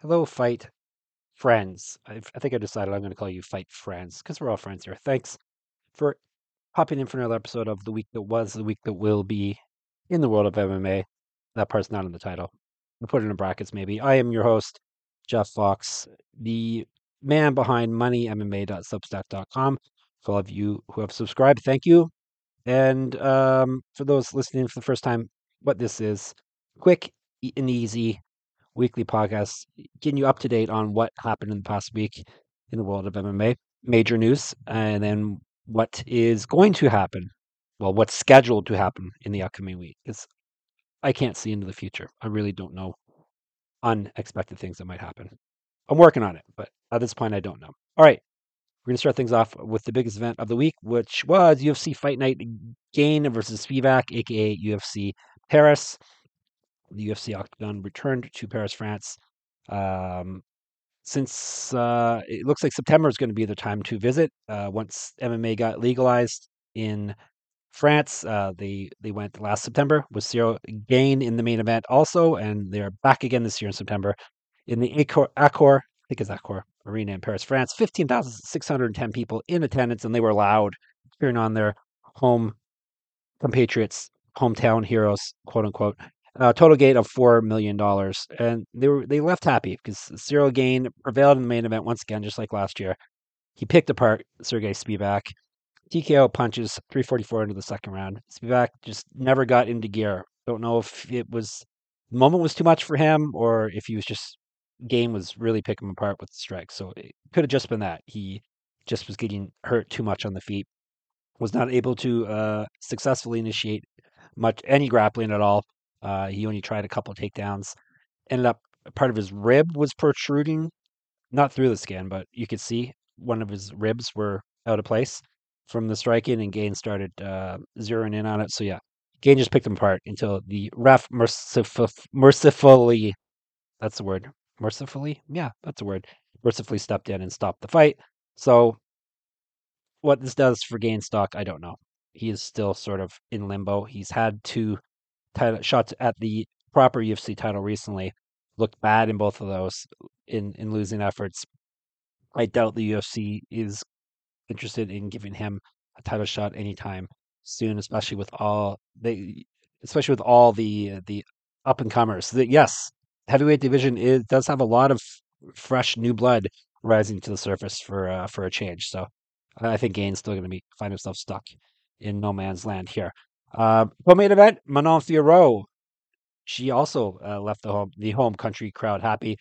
Hello, fight friends. I, I think I decided I'm going to call you fight friends because we're all friends here. Thanks for popping in for another episode of the week that was, the week that will be in the world of MMA. That part's not in the title. We'll put it in brackets maybe. I am your host, Jeff Fox, the man behind moneymma.substack.com. For all of you who have subscribed, thank you. And um, for those listening for the first time, what this is quick and easy weekly podcast, getting you up to date on what happened in the past week in the world of MMA, major news, and then what is going to happen. Well, what's scheduled to happen in the upcoming week. Because I can't see into the future. I really don't know unexpected things that might happen. I'm working on it, but at this point, I don't know. All right. We're going to start things off with the biggest event of the week, which was UFC Fight Night Gane versus Spivak, aka UFC Paris the UFC Octagon returned to Paris, France. Um, since uh, it looks like September is going to be the time to visit. Uh, once MMA got legalized in France, uh, they they went last September with Ciryl Gane in the main event also, and they're back again this year in September in the Accor, Accor I think it's Accor Arena in Paris, France. Fifteen thousand six hundred ten people in attendance, and they were loud, cheering on their home compatriots, hometown heroes, quote unquote, uh, total gate of four million dollars, and they were they left happy because Ciryl Gane prevailed in the main event once again, just like last year. He picked apart Sergey Spivak. TKO punches 344 into the second round. Spivak just never got into gear. Don't know if it was the moment was too much for him or if he was just Gane was really picking him apart with the strike. So it could have just been that he just was getting hurt too much on the feet. Was not able to uh, successfully initiate much any grappling at all. Uh, he only tried a couple takedowns. Ended up part of his rib was protruding, not through the skin, but you could see one of his ribs were out of place from the striking, and Gane started uh, zeroing in on it. So yeah, Gane just picked him apart until the ref merciful, mercifully, that's the word, mercifully, yeah, that's the word, mercifully stepped in and stopped the fight. So what this does for Gane stock, I don't know. He is still sort of in limbo. He's had two title shots at the proper UFC title recently. Looked bad in both of those in in losing efforts. I doubt the UFC is interested in giving him a title shot anytime soon, especially with all they, especially with all the the up and comers. Yes, heavyweight division is does have a lot of fresh new blood rising to the surface for uh, for a change. So I think Gane's still going to be find himself stuck in no man's land here. Uh, co-main event, Manon Fiorot. She also uh, left the home the home country crowd happy.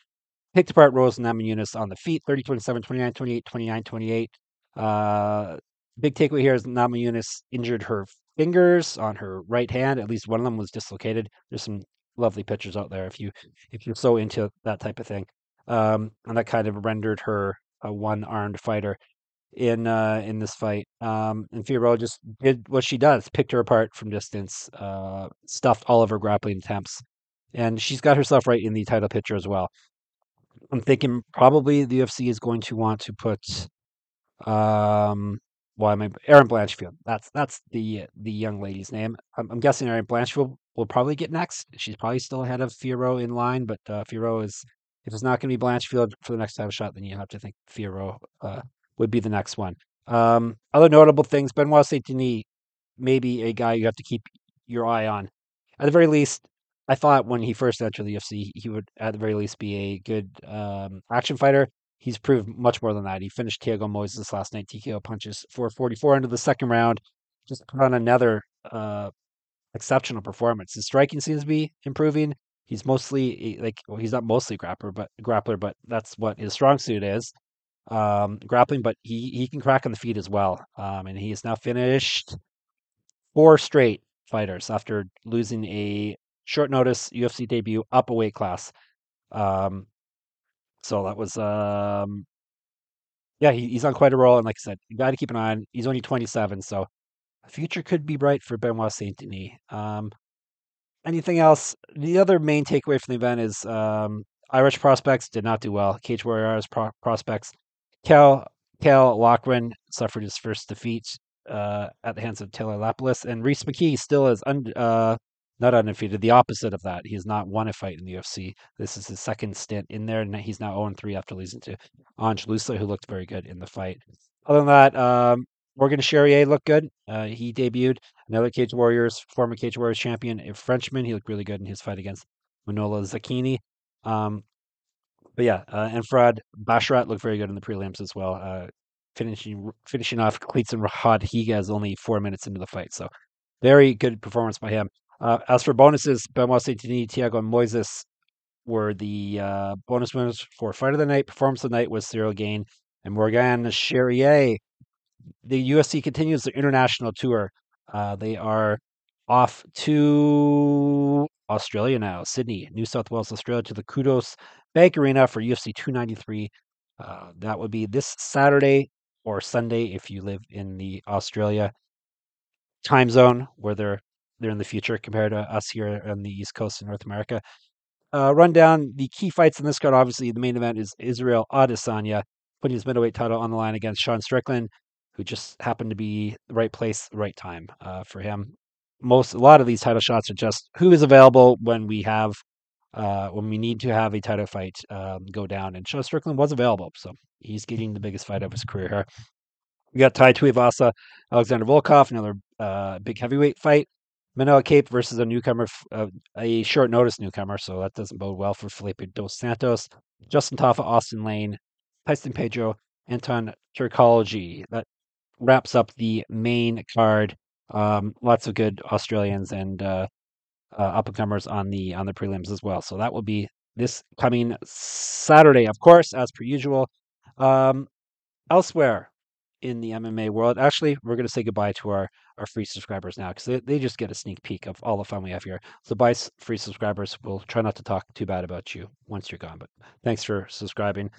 Picked apart Rose and Namajunas on the feet, 30 27, 29 28, 29 28. Uh, big takeaway here is Namajunas injured her fingers on her right hand. At least one of them was dislocated. There's some lovely pictures out there if you if you're so into that type of thing. Um, and that kind of rendered her a one-armed fighter in uh, in this fight. Um, and Fiorot just did what she does, picked her apart from distance, uh, stuffed all of her grappling attempts, and she's got herself right in the title picture as well. I'm thinking probably the UFC is going to want to put, um, why am I Erin Blanchfield? That's that's the the young lady's name. I'm, I'm guessing Erin Blanchfield will probably get next. She's probably still ahead of Fiorot in line, but uh, Fiorot is if it's not going to be Blanchfield for the next title shot, then you have to think Fiorot uh, would be the next one. Um, other notable things: Benoit Saint Denis, maybe a guy you have to keep your eye on. At the very least, I thought when he first entered the UFC, he would at the very least be a good um, action fighter. He's proved much more than that. He finished Thiago Moises last night, TKO punches 444 into the second round. Just put on another uh, exceptional performance. His striking seems to be improving. He's mostly like well, he's not mostly grappler, but grappler, but that's what his strong suit is um, grappling, but he he can crack on the feet as well. Um, and he has now finished four straight fighters after losing a short notice UFC debut up a weight class. Um, so that was um, yeah, he, he's on quite a roll, and like I said, you got to keep an eye on. He's only 27, so future could be bright for Benoit Saint Denis. Um, anything else? The other main takeaway from the event is um, Irish prospects did not do well. Cage Warriors pro- prospects Cal Cal Loughran suffered his first defeat uh, at the hands of Taylor Lapilus, and Rhys McKee still is un, uh, not undefeated. The opposite of that. He has not won a fight in the UFC. This is his second stint in there, and he's now 0 3 after losing to Ange Loosa, who looked very good in the fight. Other than that, um, Morgan Charrière looked good. Uh, he debuted another Cage Warriors, former Cage Warriors champion, a Frenchman. He looked really good in his fight against Manolo Zecchini. Um, but yeah, uh, and Farid Basharat looked very good in the prelims as well. Uh, finishing finishing off Kleydson Rodrigues only four minutes into the fight. So very good performance by him. Uh, as for bonuses, Benoit Saint-Denis, Thiago Moises were the uh, bonus winners for Fight of the Night. Performance of the Night was Ciryl Gane and Morgan Charrière. The UFC continues their international tour. Uh, they are off to Australia now, Sydney, New South Wales, Australia, to the Kudos Bank Arena for UFC 293. Uh, that would be this Saturday or Sunday if you live in the Australia time zone where they're they're in the future compared to us here on the East Coast in North America. Uh, run down the key fights in this card. Obviously, the main event is Israel Adesanya putting his middleweight title on the line against Sean Strickland, who just happened to be the right place, right time uh, for him. Most a lot of these title shots are just who is available when we have uh, when we need to have a title fight um, go down, and Sean Strickland was available, so he's getting the biggest fight of his career here. We got Tai Tuivasa, Alexander Volkov, another uh, big heavyweight fight. Manel Kape versus a newcomer, uh, a short notice newcomer, so that doesn't bode well for Felipe dos Santos. Justin Tafa, Austen Lane, Tyson Pedro, Anton Turkalj. That wraps up the main card. Um, lots of good Australians and uh, uh, up and comers on the on the prelims as well. So that will be this coming Saturday, of course, as per usual. Um, elsewhere in the MMA world, actually, we're going to say goodbye to our our free subscribers now because they, they just get a sneak peek of all the fun we have here. So, bye, free subscribers. We'll try not to talk too bad about you once you're gone, but thanks for subscribing.